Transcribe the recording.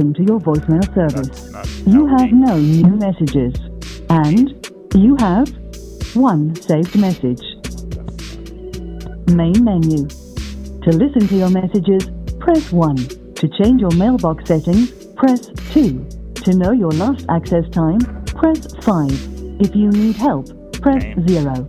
Welcome to your voicemail service. That's You have me. no new messages. And you have one saved message. Main menu. To listen to your messages, press 1. To change your mailbox settings, press 2. To know your last access time, press 5. If you need help, press 0.